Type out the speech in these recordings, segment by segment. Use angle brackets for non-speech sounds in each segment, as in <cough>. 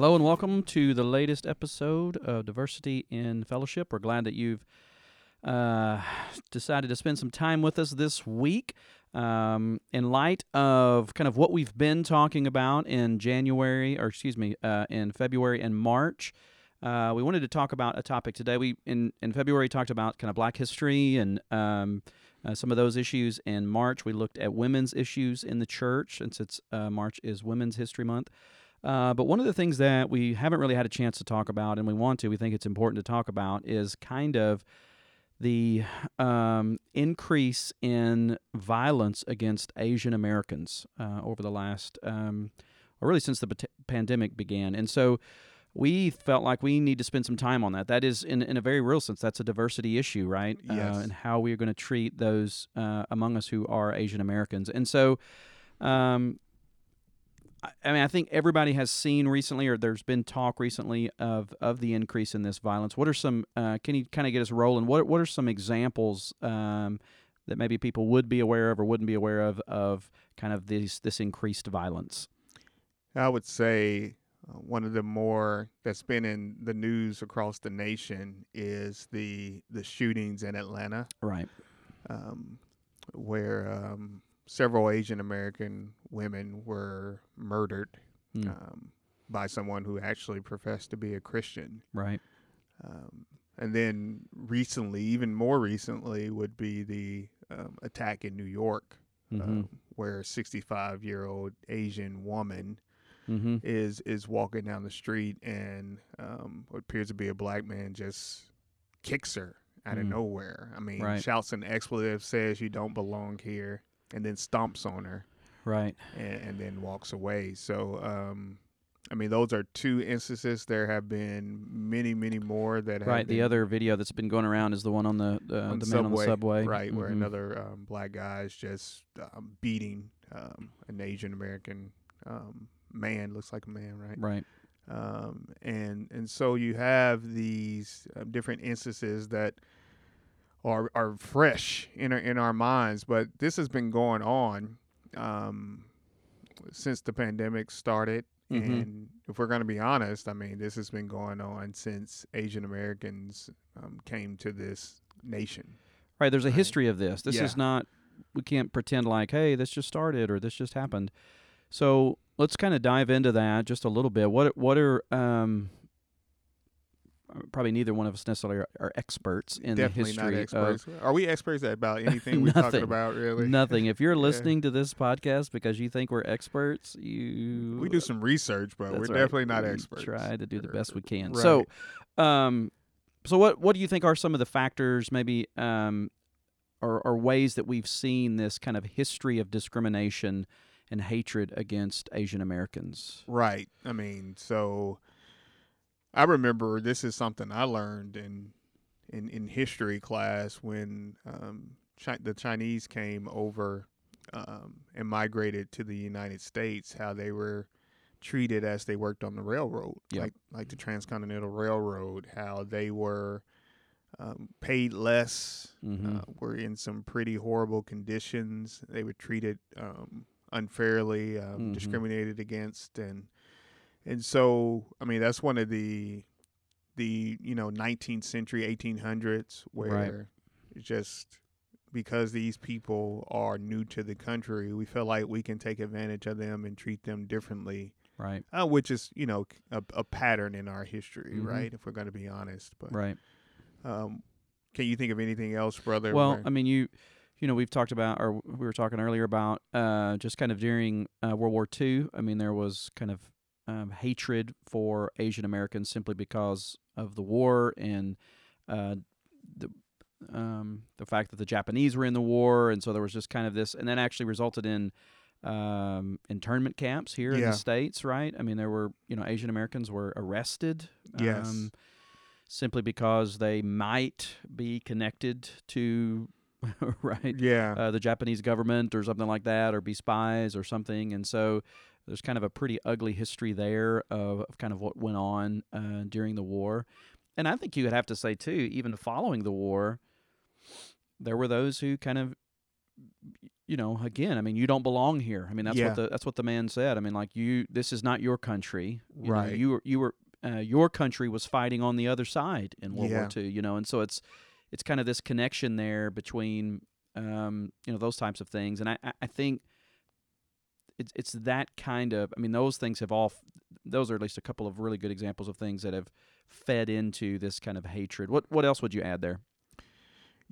Hello, and welcome to the latest episode of Diversity in Fellowship. We're glad that you've uh, decided to spend some time with us this week. Um, in light of kind of what we've been talking about in January, or excuse me, uh, in February and March, uh, we wanted to talk about a topic today. We in in February talked about kind of Black history and um, uh, some of those issues. In March, we looked at women's issues in the church, since it's uh, March is Women's History Month. Uh, but one of the things that we haven't really had a chance to talk about, and we want to, we think it's important to talk about, is kind of the um, increase in violence against Asian Americans uh, over the last, um, or really since the p- pandemic began. And so we felt like we need to spend some time on that. That is, in, in a very real sense, that's a diversity issue, right? Yes. Uh, and how we are going to treat those uh, among us who are Asian Americans. And so, um, I mean, I think everybody has seen recently, or there's been talk recently of of the increase in this violence. What are some? Uh, can you kind of get us rolling? What What are some examples um, that maybe people would be aware of or wouldn't be aware of of kind of this this increased violence? I would say uh, one of the more that's been in the news across the nation is the the shootings in Atlanta, Right. um, where um, several Asian American women were murdered Mm. um, by someone who actually professed to be a Christian. Right. Um, and then recently, even more recently, would be the um, attack in New York, Mm-hmm. um, where a 65 year old Asian woman mm-hmm. is is walking down the street and um, what appears to be a black man just kicks her out of Mm. nowhere. I mean, Right. shouts an expletive, says you don't belong here, and then stomps on her Right. and, and then walks away. So, um, I mean, those are two instances. There have been many, many more that have Right. The other video that's been going around is the one on the uh, on the man on the subway. right, where Mhm. another um, black guy is just um, beating um, an Asian American um, man. Looks like a man, right? Right. um, and and so you have these uh, different instances that are are fresh in our in our minds, but this has been going on um, since the pandemic started. Mhm. And if we're going to be honest, I mean, this has been going on since Asian Americans um, came to this nation. Right. There's a Right. history of this. This Yeah. is not. We can't pretend like, hey, this just started or this just happened. So let's kind of dive into that just a little bit. What What are um, probably neither one of us necessarily are, are experts in Definitely the history experts. Are we experts at about <laughs> anything we're talking Nothing. about? Really? nothing. If you're <laughs> Yeah. listening to this podcast because you think we're experts, you We do some research, but we're right. definitely not experts. We experts. Try to do the best we can. Right. So, um, so what what do you think are some of the factors, maybe, um, or, or ways that we've seen this kind of history of discrimination and hatred against Asian Americans? Right. I mean, so I remember this is something I learned in in, in history class when um, Chi- the Chinese came over um, and migrated to the United States. How they were treated as they worked on the railroad, Yep. like like the Transcontinental Railroad. How they were um, paid less, Mhm. uh, were in some pretty horrible conditions. They were treated um, unfairly, um, Mhm. discriminated against, and and so I mean that's one of the the you know 19th century 1800s where it's just because these people are new to the country, we feel like we can take advantage of them and treat them differently, Right. uh, which is you know a, a pattern in our history, Mhm. right? If we're going to be honest, but Right. um, can you think of anything else, brother? Well, where- I mean, you, you know, we've talked about, or we were talking earlier about, uh, just kind of during uh, World War II. I mean, there was kind of um, hatred for Asian Americans simply because of the war and uh, the um, the fact that the Japanese were in the war, and so there was just kind of this, and that actually resulted in um, internment camps here in the states, right? I mean, there were you know Asian Americans were arrested. Yes. Um, simply because they might be connected to <laughs> right Yeah. uh, the Japanese government or something like that, or be spies or something. And so there's kind of a pretty ugly history there of, of kind of what went on uh, during the war. And I think you would have to say too, even following the war, there were those who kind of, you know, again, I mean, you don't belong here. I mean, that's Yeah. what the that's what the man said. I mean, like you, this is not your country. You know, Right. you were you were uh, your country was fighting on the other side in World War II. You know, and so it's it's kind of this connection there between um, you know those types of things, and I, I think it's it's that kind of I mean those things have all those are at least a couple of really good examples of things that have fed into this kind of hatred. What what else would you add there?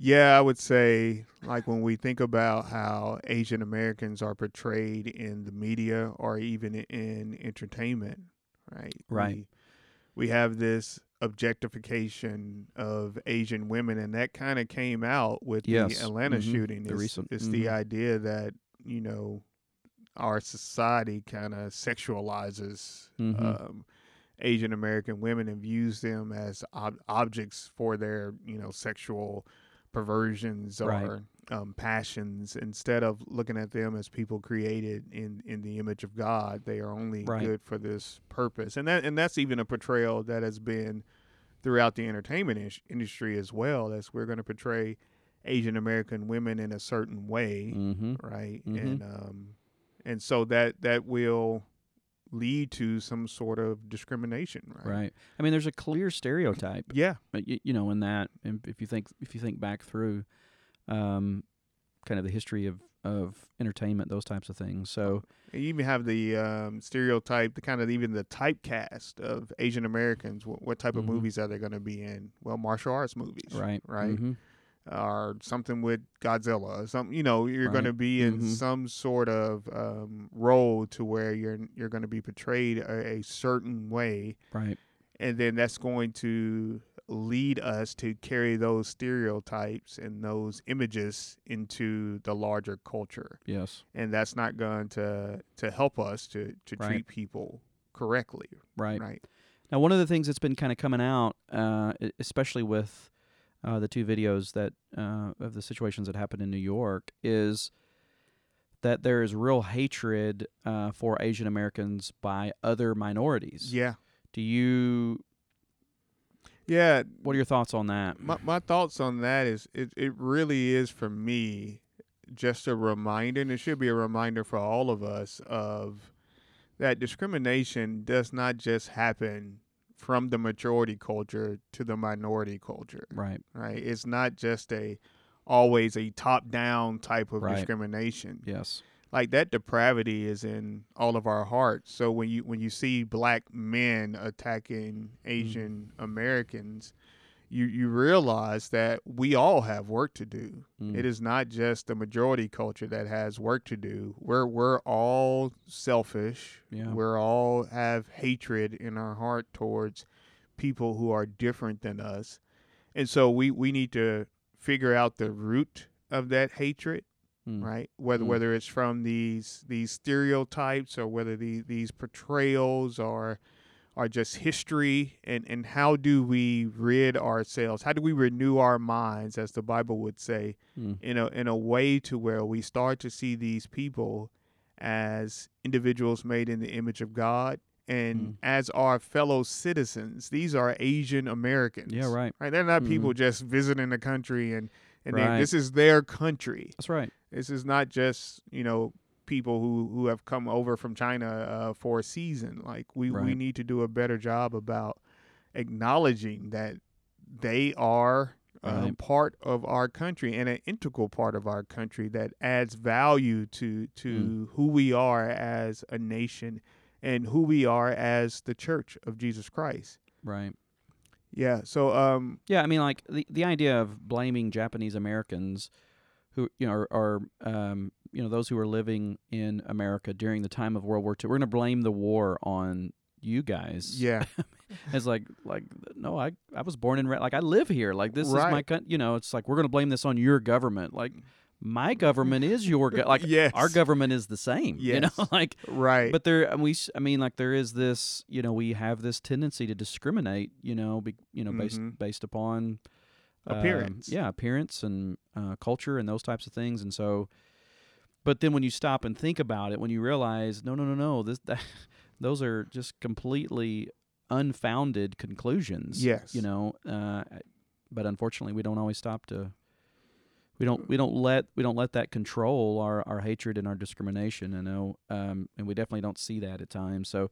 Yeah, I would say like when we think about how Asian Americans are portrayed in the media or even in entertainment, right? Right. We, we have this objectification of Asian women, and that kind of came out with Yes. the Atlanta Mhm. shooting. The It's, recent- it's the mhm. idea that you know our society kind of sexualizes Mhm. um, Asian American women and views them as ob- objects for their you know sexual perversions or Right. um, passions instead of looking at them as people created in in the image of God. They are only Right. good for this purpose, and that and that's even a portrayal that has been throughout the entertainment ish- industry as well. As we're going to portray Asian American women in a certain way, Mm-hmm. right? Mhm. And um, and so that that will lead to some sort of discrimination, right? Right. I mean, there's a clear stereotype, Yeah, uh, y- you know, in that. And if you think if you think back through, um, kind of the history of of entertainment, those types of things. So and you even have the um, stereotype, the kind of even the typecast of Asian Americans. What, what type Mhm. of movies are they going to be in? Well, martial arts movies, right, Right. Mhm. Or something with Godzilla, or something. You know, you're going to be in Mhm. some sort of um, role to where you're you're going to be portrayed a, a certain way, right, and then that's going to lead us to carry those stereotypes and those images into the larger culture yes, and that's not going to to help us to to Right. treat people correctly right. right Now, one of the things that's been kind of coming out, uh, especially with uh, the two videos that uh, of the situations that happened in New York, is that there is real hatred uh, for Asian Americans by other minorities. yeah Do you? yeah What are your thoughts on that? my, my thoughts on that is it, it really is for me just a reminder and it should be a reminder for all of us of that discrimination does not just happen from the majority culture to the minority culture Right. right it's not just a always a top down type of Right. discrimination Yes. like that depravity is in all of our hearts so when you when you see black men attacking asian mm. americans you you realize that we all have work to do Mm. it is not just the majority culture that has work to do we're we're all selfish Yeah. we're all have hatred in our heart towards people who are different than us and so we we need to figure out the root of that hatred Mm. right? Whether Mm. whether it's from these these stereotypes or whether the, these portrayals are are just history, and and how do we rid ourselves? How do we renew our minds, as the Bible would say, Mm. in a in a way to where we start to see these people as individuals made in the image of God. And Mm. as our fellow citizens, these are Asian Americans. Yeah. Right. Right. They're not Mhm. people just visiting the country and, and they- this is their country. That's right. This is not just you know people who who have come over from China uh, for a season. Like we we need to do a better job about acknowledging that they are uh, Right. part of our country and an integral part of our country that adds value to to Mm. who we are as a nation and who we are as the Church of Jesus Christ. Right. Yeah. So um Yeah, I mean, like the the idea of blaming Japanese Americans, who you know are, are um, you know those who are living in America during the time of World War II. We're going to blame the war on you guys. yeah <laughs> it's like like no, I I was born in like I live here. Like this is my country. You know, it's like we're going to blame this on your government. Like my government is your go- like <laughs> yes. our government is the same. You know, <laughs> like right. but there we I mean like there is this you know we have this tendency to discriminate you know be, you know based Mhm. based upon um, Appearance. yeah appearance and uh, culture and those types of things and so but then when you stop and think about it when you realize no no no no this <laughs> that, those are just completely unfounded conclusions Yes. you know uh, but unfortunately we don't always stop to we don't we don't let we don't let that control our, our hatred and our discrimination you know um, and we definitely don't see that at times so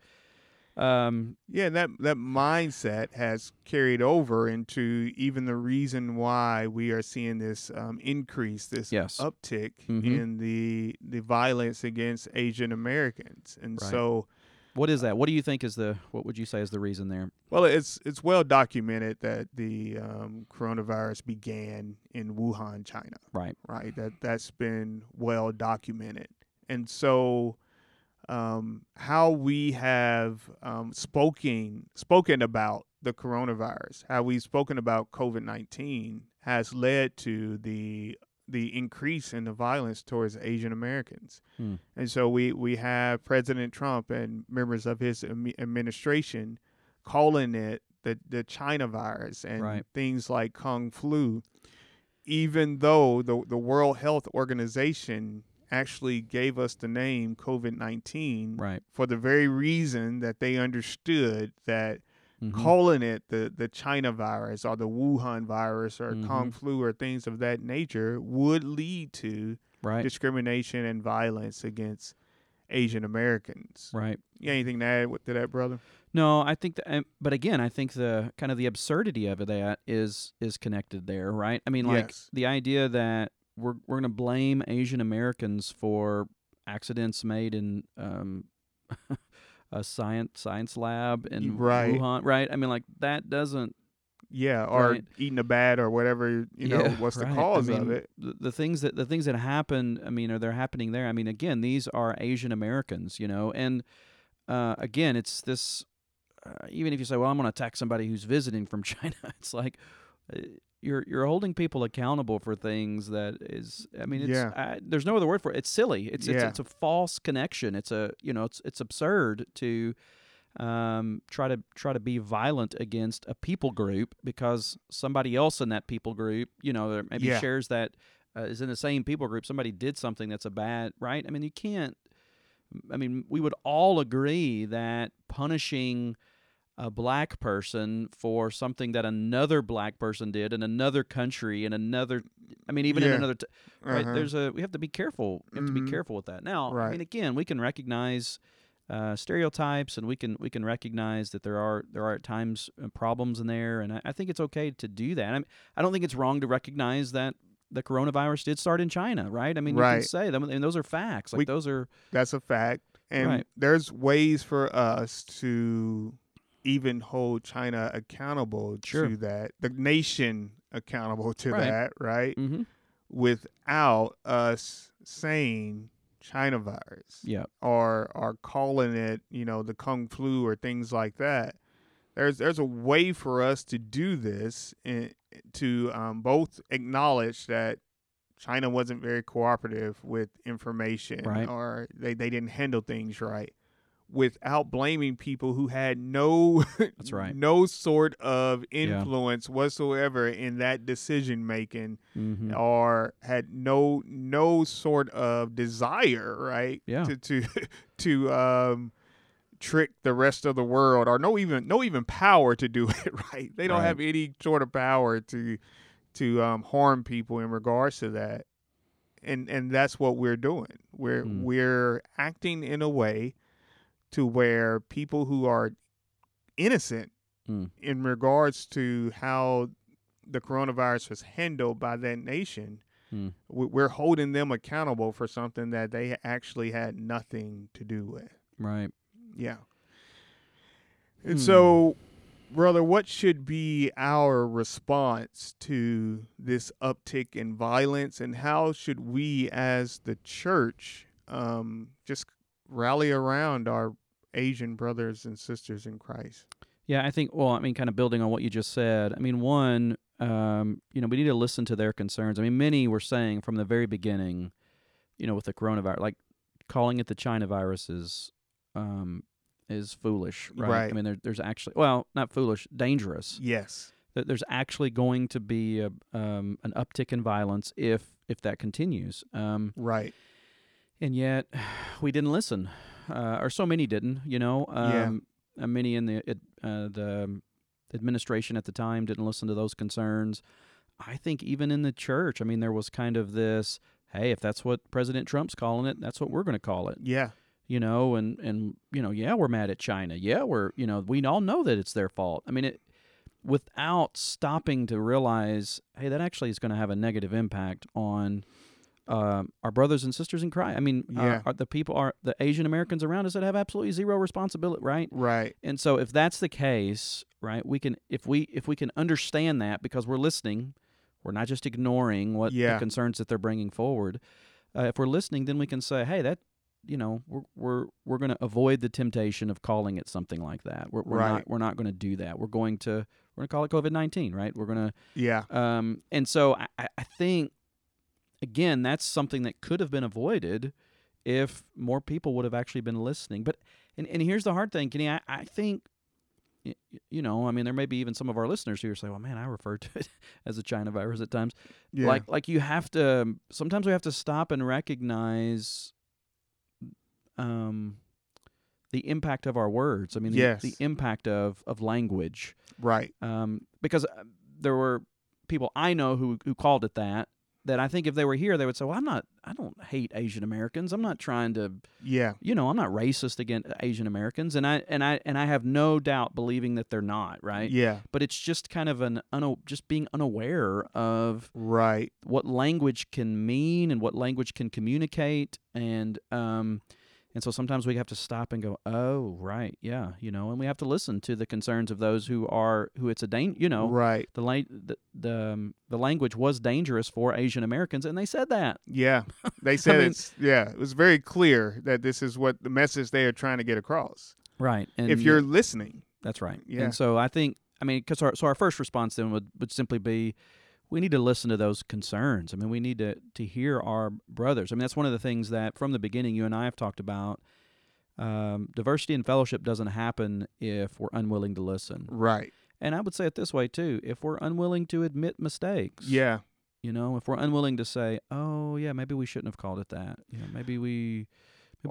um, Yeah, that that mindset has carried over into even the reason why we are seeing this um, increase, this Yes. uptick Mhm. in the the violence against Asian Americans. And Right. so, what is that what do you think is the what would you say is the reason there well, it's it's well documented that the um, coronavirus began in Wuhan, China. right right? That that's been well documented, and so um, how we have um, spoken spoken about the coronavirus, how we've spoken about COVID nineteen, has led to the the increase in the violence towards Asian Americans, Hmm. and so we we have President Trump and members of his administration calling it the the China virus and Right. things like Kung flu even though the the World Health Organization actually gave us the name COVID nineteen right for the very reason that they understood that Mhm. calling it the the China virus or the Wuhan virus or Mhm. Kung flu or things of that nature would lead to right discrimination and violence against Asian Americans. right You anything to add to that, brother? No, I think that, but again, I think the kind of the absurdity of that is is connected there, right? I mean, like Yes. the idea that we're we're going to blame Asian Americans for accidents made in um, <laughs> a science science lab in Right. Wuhan, right? I mean, like that doesn't Yeah, or Right. eating a bat or whatever, you know, Yeah, what's the right. I cause of it. The, the things that the things that happen, I mean, are they're happening there? I mean, again, these are Asian Americans, you know, and uh, again, it's this. Uh, even if you say, "Well, I'm going to attack somebody who's visiting from <laughs> China," it's like uh, you're you're holding people accountable for things that is. I mean, it's Yeah. I, there's no other word for it. It's silly. It's it's Yeah. it's a false connection. It's a you know it's it's absurd to um, try to try to be violent against a people group because somebody else in that people group, you know, maybe Yeah. shares that uh, is in the same people group. Somebody did something that's a bad, right? I mean, you can't. I mean, we would all agree that punishing a black person for something that another black person did in another country in another I mean even in another t- right Uh-huh. there's a we have to be careful we have to be Mhm. careful with that now right. i mean again we can recognize uh, stereotypes and we can we can recognize that there are there are at times uh, problems in there and I, I think it's okay to do that I, mean, I don't think it's wrong to recognize that the coronavirus did start in China right I mean you can Right. say them and those are facts like We- those are That's a fact. And Right. there's ways for us to even hold China accountable Sure. to that, the nation accountable to Right. that, right? mm-hmm. Without us saying China virus yeah or or calling it, you know, the Kung flu or things like that. There's there's a way for us to do this and to um, both acknowledge that China wasn't very cooperative with information Right. or they, they didn't handle things right without blaming people who had no That's right. <laughs> no sort of Yeah. influence whatsoever in that decision making mm-hmm. or had no no sort of desire right Yeah. to to <laughs> to um trick the rest of the world or no even no even power to do <laughs> it right they don't Right. have any sort of power to to um harm people in regards to that and and that's what we're doing we're Mm. we're acting in a way to where people who are innocent Mm. in regards to how the coronavirus was handled by that nation, Mm. we- we're holding them accountable for something that they actually had nothing to do with. right Yeah. And Hmm. so, brother, what should be our response to this uptick in violence, and how should we, as the church, um, just rally around our Asian brothers and sisters in Christ? Yeah, I think. Well, I mean, kind of building on what you just said. I mean, one, um, you know, we need to listen to their concerns. I mean, many were saying from the very beginning, you know, with the coronavirus, like calling it the China virus is um, is foolish, right? Right. I mean, there, there's actually, well, not foolish, dangerous. Yes. That there's actually going to be a, um, an uptick in violence if if that continues. Um, Right. And yet <sighs> we didn't listen, uh, or so many didn't. You know, um, uh, many in the it, uh, the administration at the time didn't listen to those concerns. I think even in the church, I mean, there was kind of this, hey, if that's what President Trump's calling it, that's what we're going to call it. Yeah. You know, and and you know, yeah, we're mad at China. Yeah, we're you know, we all know that it's their fault. I mean, it without stopping to realize, hey, that actually is going to have a negative impact on um, our brothers and sisters in Christ. I mean, uh, Yeah. the people are the Asian Americans around us that have absolutely zero responsibility, right? Right. And so, if that's the case, right, we can if we if we can understand that because we're listening, we're not just ignoring what the concerns that they're bringing forward. Uh, if we're listening, then we can say, hey, that you know, we're we're we're going to avoid the temptation of calling it something like that. We're, we're Right. not we're not going to do that. We're going to we're going to call it COVID nineteen, right? We're going to Yeah. um, and so I- I think, again, that's something that could have been avoided if more people would have actually been listening. But and, and here's the hard thing, Kenny. I, I think, you know, I mean, there may be even some of our listeners who are saying, "Well, man, I refer to it <laughs> as a China virus at times." Yeah. Like, like you have to. Sometimes we have to stop and recognize, um, the impact of our words. I mean, the, Yes. the impact of of language right. um, because uh, there were people I know who who called it that. That I think if they were here, they would say, "Well, I'm not. I don't hate Asian Americans. I'm not trying to, Yeah. you know, I'm not racist against Asian Americans." And I and I and I have no doubt believing that they're not right. Yeah. But it's just kind of an uno- just being unaware of Right. what language can mean and what language can communicate and um and so sometimes we have to stop and go oh right yeah you know and we have to listen to the concerns of those who are who it's a dan- you know Right. the la- the the, um, the language was dangerous for Asian Americans and they said that Yeah. They <laughs> said mean- it's yeah, it was very clear that this is what the message they are trying to get across. right and if you're listening. That's right. Yeah. And so I think, I mean, because our, so our first response then would, would simply be, we need to listen to those concerns. I mean, we need to to hear our brothers. I mean, that's one of the things that from the beginning you and I have talked about. Um, diversity and fellowship doesn't happen if we're unwilling to listen. Right. And I would say it this way too: if we're unwilling to admit mistakes, Yeah. you know, if we're unwilling to say, "Oh, yeah, maybe we shouldn't have called it that," you know, maybe we, maybe we shouldn't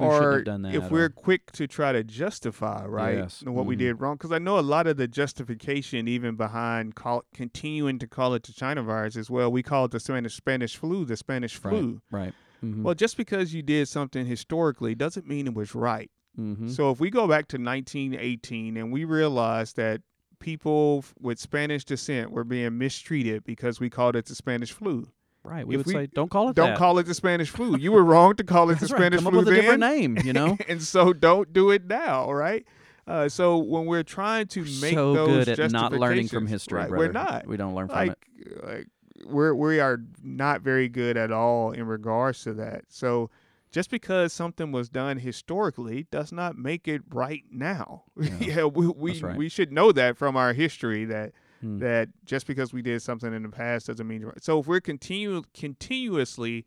or have done that. if we're quick to try to justify right Yes. what we Mhm. did wrong because i know a lot of the justification even behind call, continuing to call it the china virus as well we call it the spanish spanish flu the spanish Right. flu right, mm-hmm. well just because you did something historically doesn't mean it was right mm-hmm. so if we go back to 1918 and we realize that people with spanish descent were being mistreated because we called it the spanish flu right, we if would we say, "Don't call it don't that." call it the spanish flu you were wrong to call it <laughs> the right. spanish Come flu up with a different name, you know. <laughs> and so don't do it now, right? Uh, so when we're trying to make so those good at not learning from history, right, we're not. We don't learn from Like, it. like we're we are not very good at all in regards to that. So just because something was done historically does not make it right now. <laughs> Yeah. Yeah, we we, right. we should know that from our history that Hmm. that just because we did something in the past doesn't mean right. So if we're continue continuously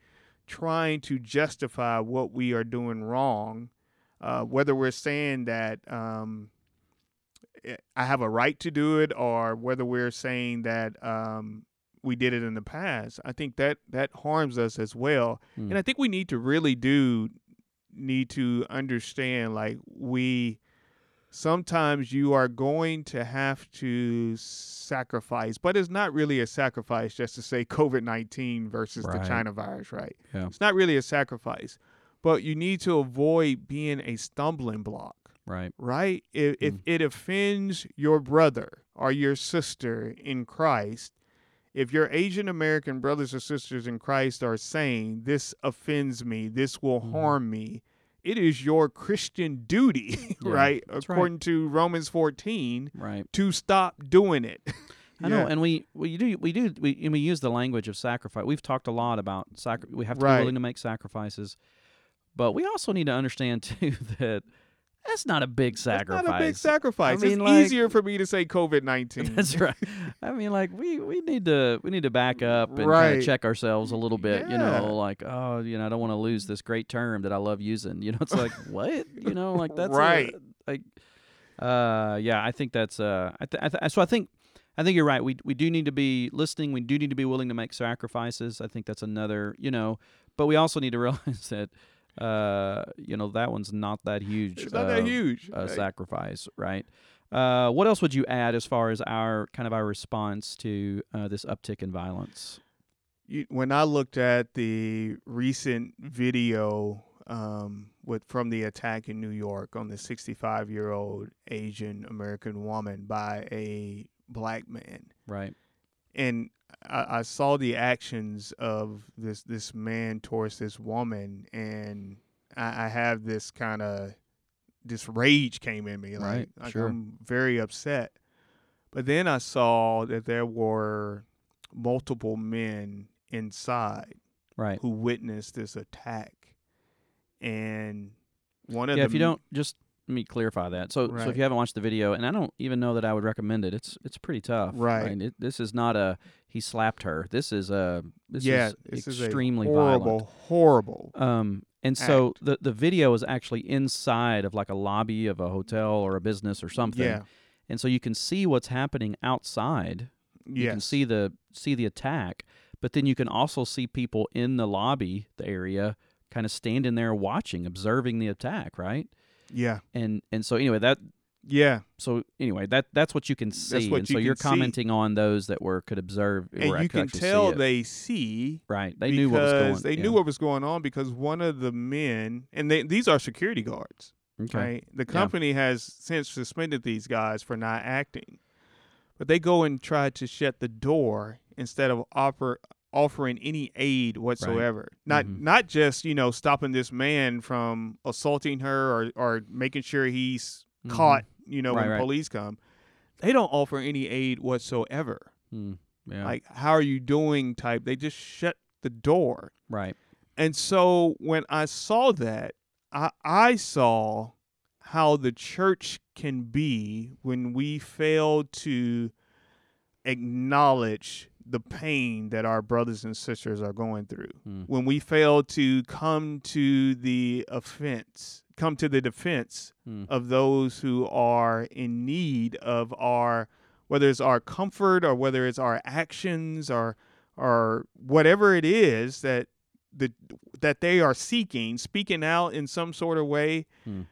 trying to justify what we are doing wrong, uh, whether we're saying that um, eh, I have a right to do it, or whether we're saying that um, we did it in the past, I think that that harms us as well. Hmm. And I think we need to really do need to understand like we sometimes you are going to have to sacrifice, but it's not really a sacrifice just to say COVID 19 versus Right. the China virus, right? Yeah. It's not really a sacrifice, but you need to avoid being a stumbling block, right. right? If, if Mm. it offends your brother or your sister in Christ, if your Asian American brothers or sisters in Christ are saying, This offends me, this will Mhm. harm me, it is your Christian duty, <laughs> Yeah, right? that's right. According to Romans 14, Right. to stop doing it. <laughs> I know, Yeah. and we we do we do we and we use the language of sacrifice. We've talked a lot about sacri- We have to Right. be willing to make sacrifices, but we also need to understand <laughs> too that That's not a big sacrifice. That's not a big sacrifice. mean, it's like- easier for me to say COVID nineteen. That's right. I mean, like we we need to we need to back up and kind Right. of check ourselves a little bit. You know, like oh, you know, I don't want to lose this great term that I love using. You know, it's like <laughs> what? You know, like that's a- Right. like, uh, yeah, I think that's uh, I, th- I th- so I think. I think you're right. We we do need to be listening. We do need to be willing to make sacrifices. I think that's another, you know, but we also need to <laughs> realize that, uh, you know, that one's not that huge. It's not that uh, huge. uh, Like, sacrifice, right? Uh, what else would you add as far as our kind of our response to uh, this uptick in violence? you, when I looked at the recent video um, with from the attack in New York on the 65 year old Asian American woman by a black man, Right. and I, I saw the actions of this this man towards this woman, and I, I have this kind of this rage came in me, like, Right, like sure. I'm very upset. But then I saw that there were multiple men inside Right. who witnessed this attack, and one of Yeah. If you don't, just let me clarify that. So, so if you haven't watched the video, and I don't even know that I would recommend it. It's it's pretty tough. Right. mean, it, this is not a he slapped her. This is a this yeah, is this is extremely a horrible, violent. horrible. Um, and so the the video is actually inside of like a lobby of a hotel or a business or something. Yeah, And so you can see what's happening outside. You can see the see the attack, but then you can also see people in the lobby, the area, kind of standing there watching, observing the attack, right? Yeah, And and so anyway, that yeah. so anyway, that that's what you can see. and you so you're can see. commenting on those that were could observe and you can tell they see right. They knew what was going they yeah. knew what was going on because one of the men and they, these are security guards okay. right the company has since suspended these guys for not acting but they go and try to shut the door instead of offer offering any aid whatsoever not Mhm. not just you know stopping this man from assaulting her or or making sure he's Mhm. caught you know Right, when right. police come they don't offer any aid whatsoever Hmm. Yeah. like how are you doing type they just shut the door right. and so when i saw that i i saw how the church can be when we fail to acknowledge the pain that our brothers and sisters are going through Hmm. when we fail to come to the offense come to the defense Hmm. of those who are in need of our whether it's our comfort or whether it's our actions or or whatever it is that the that they are seeking speaking out in some sort of way Hmm.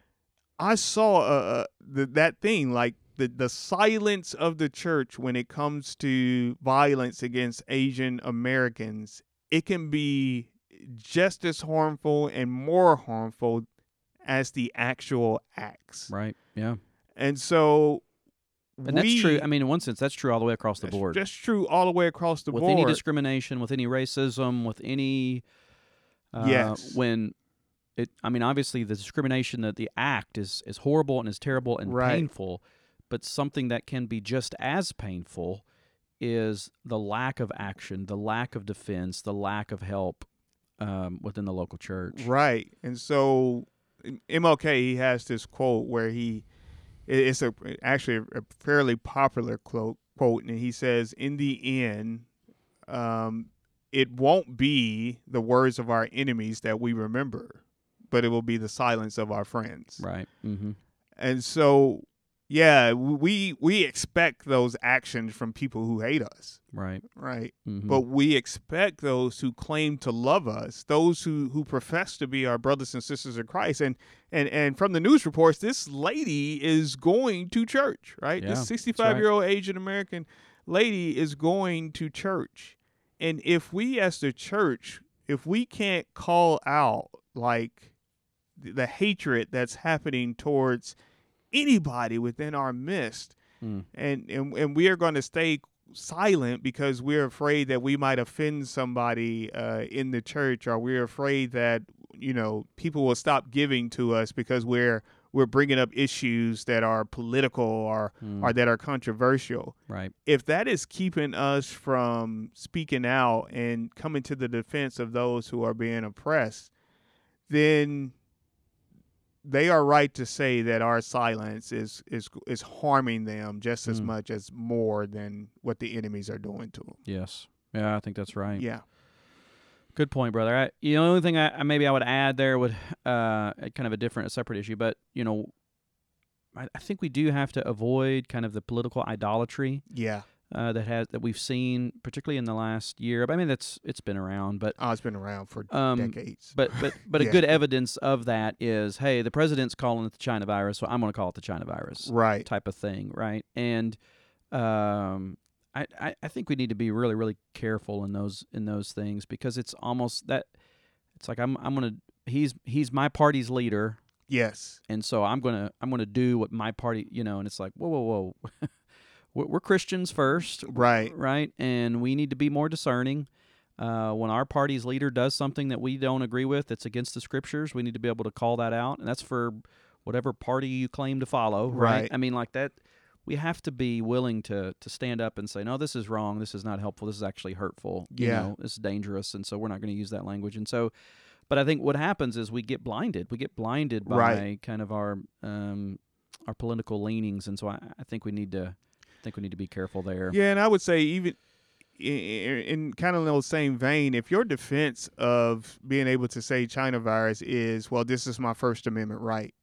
i saw uh, uh, the, that thing like the, the silence of the church when it comes to violence against asian americans it can be just as harmful and more harmful as the actual acts Right. Yeah. and so And that's true. I mean, in one sense, that's true all the way across the that's, board. that's true all the way across the with board With any discrimination, with any racism, with any uh, Yes. when it I mean obviously the discrimination that the act is is horrible and is terrible and Right. painful, but something that can be just as painful is the lack of action, the lack of defense, the lack of help um, within the local church. Right. And so MLK he has this quote where he it's a actually a fairly popular quote quote and he says in the end um it won't be the words of our enemies that we remember but it will be the silence of our friends. Right. Mm-hmm. And so yeah, we we expect those actions from people who hate us, Right. right? Mm-hmm. but we expect those who claim to love us those who who profess to be our brothers and sisters in christ and and and from the news reports this lady is going to church right Yeah, this 65 year old asian american lady is going to church and if we as the church if we can't call out like the hatred that's happening towards anybody within our midst Mm. and and, and we are going to stay silent because we're afraid that we might offend somebody uh, in the church or we're afraid that you know people will stop giving to us because we're we're bringing up issues that are political or Mm. or that are controversial right. if that is keeping us from speaking out and coming to the defense of those who are being oppressed then they are right to say that our silence is is is harming them just as Mm. much as more than what the enemies are doing to them. Yes. Yeah, I think that's right. Yeah. Good point, brother. I, the only thing I, I maybe I would add there would uh kind of a different, a separate issue, but you know, I, I think we do have to avoid kind of the political idolatry Yeah. Uh, that has that we've seen, particularly in the last year. I mean, that's it's been around, but Oh, it's been around for um, decades. but but <laughs> but a good evidence of that is, hey, the president's calling it the China virus, so I'm going to call it the China virus right. type of thing, right? And um, I, I I think we need to be really really careful in those in those things because it's almost that it's like I'm I'm gonna he's he's my party's leader Yes. and so I'm gonna I'm gonna do what my party you know and it's like whoa whoa whoa <laughs> we're, we're Christians first Right. right and we need to be more discerning. Uh, when our party's leader does something that we don't agree with that's against the scriptures, we need to be able to call that out, and that's for whatever party you claim to follow, right? Right. I mean, like that, we have to be willing to to stand up and say, no, this is wrong. This is not helpful. This is actually hurtful. You Yeah. know, this is dangerous, and so we're not going to use that language. And so, but I think what happens is we get blinded. We get blinded by Right. kind of our um our political leanings, and so I, I think we need to. I think we need to be careful there. Yeah, and I would say even in, in kind of in the same vein, if your defense of being able to say China virus is, well, this is my First Amendment right,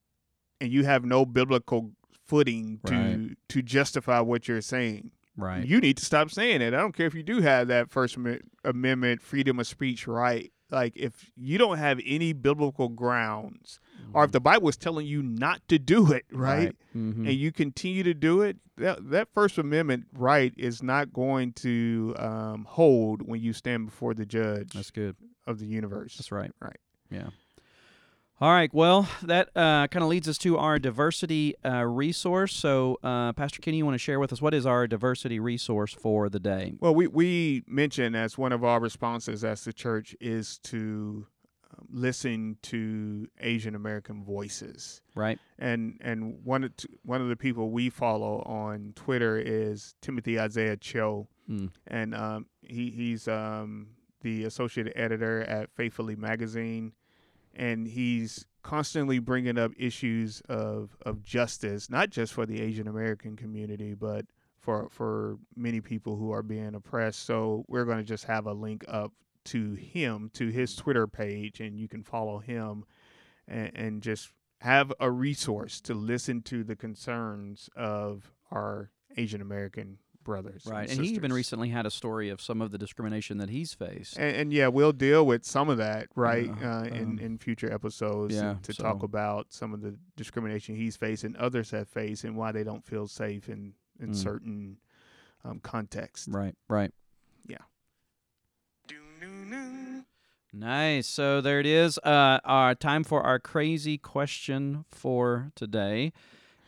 and you have no biblical footing to Right. to justify what you're saying, Right. you need to stop saying it. I don't care if you do have that First Amendment freedom of speech right. Like if you don't have any biblical grounds, or if the Bible is telling you not to do it, <laughs> right? Mhm. and you continue to do it, that, that First Amendment right is not going to um, hold when you stand before the judge That's good. of the universe. That's right. Right. Yeah. All right. Well, that uh, kind of leads us to our diversity uh, resource. So, uh, Pastor Kenny, you want to share with us what is our diversity resource for the day? Well, we, we mentioned as one of our responses as the church is to listen to Asian American voices. Right. and and one of t- one of the people we follow on Twitter is Timothy Isaiah Cho, Mm. and um, he he's um, the associate editor at Faithfully Magazine, and he's constantly bringing up issues of of justice, not just for the Asian American community, but for for many people who are being oppressed. So we're going to just have a link up to him to his Twitter page, and you can follow him and, and just have a resource to listen to the concerns of our Asian American brothers. Right. and, And he even recently had a story of some of the discrimination that he's faced. And, and yeah, we'll deal with some of that right Yeah, uh, in um, in future episodes yeah, to talk about some of the discrimination he's faced and others have faced and why they don't feel safe in in Mm. certain um, contexts. Right. Right. Nice. So there it is. Uh, our time for our crazy question for today.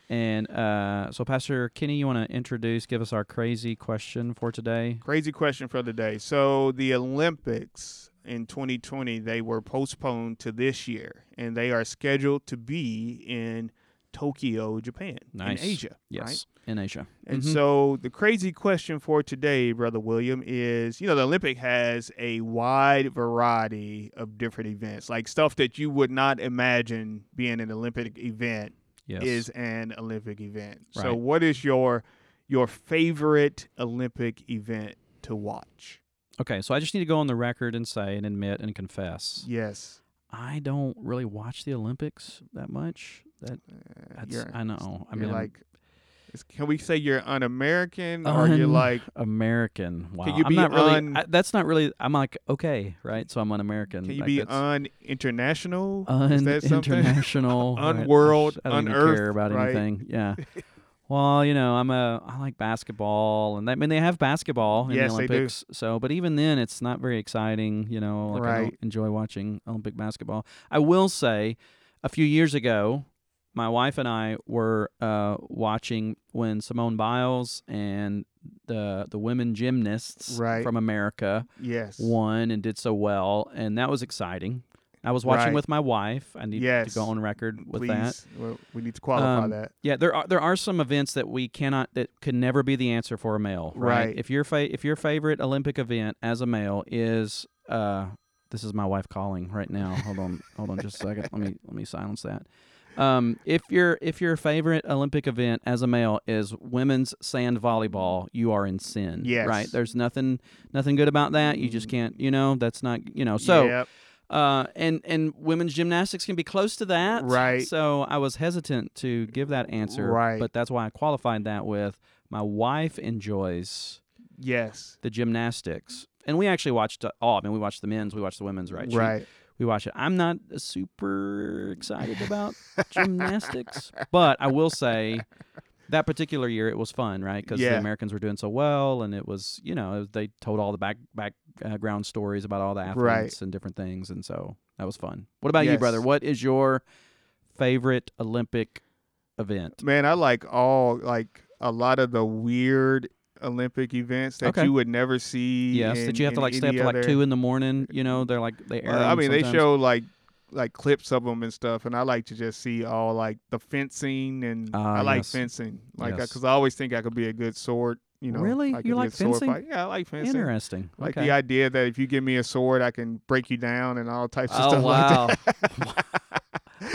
And uh, so, Pastor Kenny, you want to introduce, give us our crazy question for today? Crazy question for the day. So the Olympics in 2020 they were postponed to this year, and they are scheduled to be in Tokyo, Japan, Nice. in Asia. Yes, Right? in Asia. And Mhm. so the crazy question for today, Brother William, is you know, the Olympic has a wide variety of different events, like stuff that you would not imagine being an Olympic event yes. is an Olympic event. So what is your your favorite Olympic event to watch? Okay, so I just need to go on the record and say and admit and confess Yes. I don't really watch the Olympics that much. That Uh, that's I know. I mean, like is- can we say you're un-American or you're Un- like American. Wow, you I'm be not really. un- I, that's not really. I'm like okay, right? So I'm un-American. can you like be un-international? is that something? un-international, <laughs> right? Unworld, I don't even unearthed, care about right? anything. Yeah. <laughs> Well, you know, I'm a I like basketball, and that, I mean they have basketball in Yes, the they do. Olympics. So, but even then, it's not very exciting. You know, like I Right. don't enjoy watching Olympic basketball. I will say, a few years ago, my wife and I were uh, watching when Simone Biles and the the women gymnasts Right. from America Yes. won and did so well, and that was exciting. I was watching Right. with my wife. I need Yes. to go on record with Please. that. Well, we need to qualify Um, that. Yeah, there are there are some events that we cannot that could never be the answer for a male. Right. Right. If your fa- if your favorite Olympic event as a male is uh this is my wife calling right now. Hold on, hold on just a second. Let me let me silence that. Um, if your if your favorite Olympic event as a male is women's sand volleyball, you are in sin. Yes. Right. There's nothing nothing good about that. You just can't. You know. That's not. You know. So. Yep. Uh, and and women's gymnastics can be close to that, Right. So I was hesitant to give that answer, Right. But that's why I qualified that with my wife enjoys yes. the gymnastics, and we actually watched uh, all. I mean, we watched the men's, we watched the women's, right? She- Right. we watch it. I'm not super excited about gymnastics, but I will say that particular year it was fun, right? Because the Americans were doing so well, and it was you know they told all the back back Uh, background stories about all the athletes Right. and different things, and so that was fun. What about you, brother? What is your favorite Olympic event? Man, I like all like a lot of the weird Olympic events that Okay. you would never see. Yes, in- that you have to like stay up to like two in the morning. You know, mm-hmm. they're like they uh, air. Well, I mean, they show like like clips of them and stuff, and I like to just see all like the fencing, and Ah, I like yes. fencing, like Yes. because I always think I could be a good sword. You know, Really? like You like fencing? fight. Yeah, I like fencing. Interesting. Like okay. the idea that if you give me a sword, I can break you down and all types of Oh stuff wow! like that. <laughs>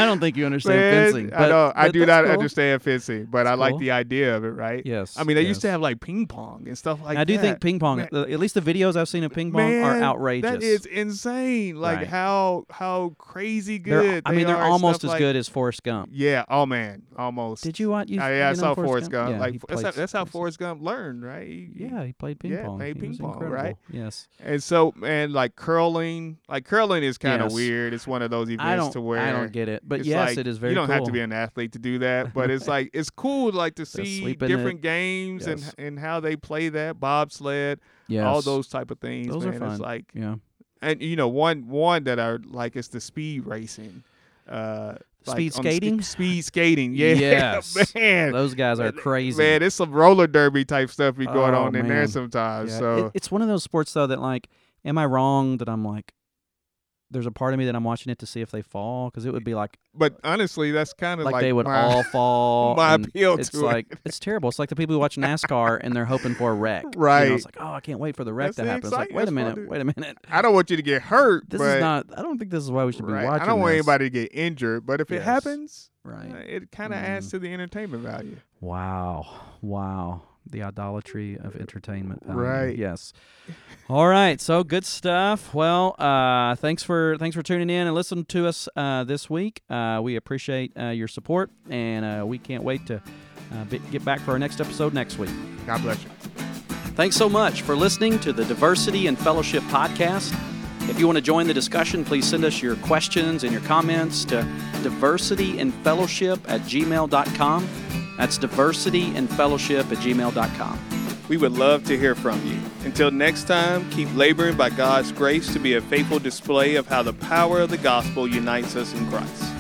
I don't think you understand Man, fencing. I but- know I do not cool. understand fencing, but That's I like cool. the idea of it. Right? Yes. I mean, they used to have like ping pong and stuff like that. I do that. think ping pong. Man. uh, At least the videos I've seen of ping pong Man, are outrageous. That is insane. Like Right. how how crazy good. I mean, they're almost as like- good as Forrest Gump. Yeah. Oh man, almost. Did you watch? You, Uh, yeah, I you know saw Forrest Forrest Gump. Yeah, like that's, how, that's how Forrest Gump learned, right? He- Yeah, he played ping yeah, pong. played ping pong, right? Yes. And so, man, like curling, like curling is kind of Yes. weird. It's one of those events I to where I don't get it, but it's yes, like, it is very. You don't cool. have to be an athlete to do that, but it's <laughs> like it's cool, like to see different games Yes. and and how they play that bobsled, Yes. all those type of things. Those are fun. It's like Yeah. and you know one one that I like is the speed racing. Uh, like Speed the sk- skating? speed skating, <laughs> yeah, Yes. <laughs> man. Those guys are crazy. Man, it's some roller derby type stuff be going Oh, on in man. there sometimes. Yeah, So it- it's one of those sports though that like, am I wrong that I'm like, there's a part of me that I'm watching it to see if they fall because it would be like but honestly, that's kind of like, like, they would my, all <laughs> fall. my appeal it's to like it. it's terrible. It's like the people who watch NASCAR and they're hoping for a wreck. You know, Right. it's like, oh, I can't wait for the wreck That's to happen. It's like, wait a minute, wait a minute. I don't want you to get hurt. This but, is not. I don't think this is why we should right. be watching. I don't want this. anybody to get injured, but if Yes. it happens, Right. it kind of adds mm. to the entertainment value. Wow. Wow. The idolatry of entertainment. value. Right. Yes. All right. So good stuff. Well, uh, thanks for thanks for tuning in and listening to us uh, this week. Uh, we appreciate uh, your support, and uh, we can't wait to uh, be, get back for our next episode next week. God bless you. Thanks so much for listening to the Diversity and Fellowship podcast. If you want to join the discussion, please send us your questions and your comments to diversityandfellowship at gmail.com. That's diversityandfellowship at gmail.com. We would love to hear from you. Until next time, keep laboring by God's grace to be a faithful display of how the power of the gospel unites us in Christ.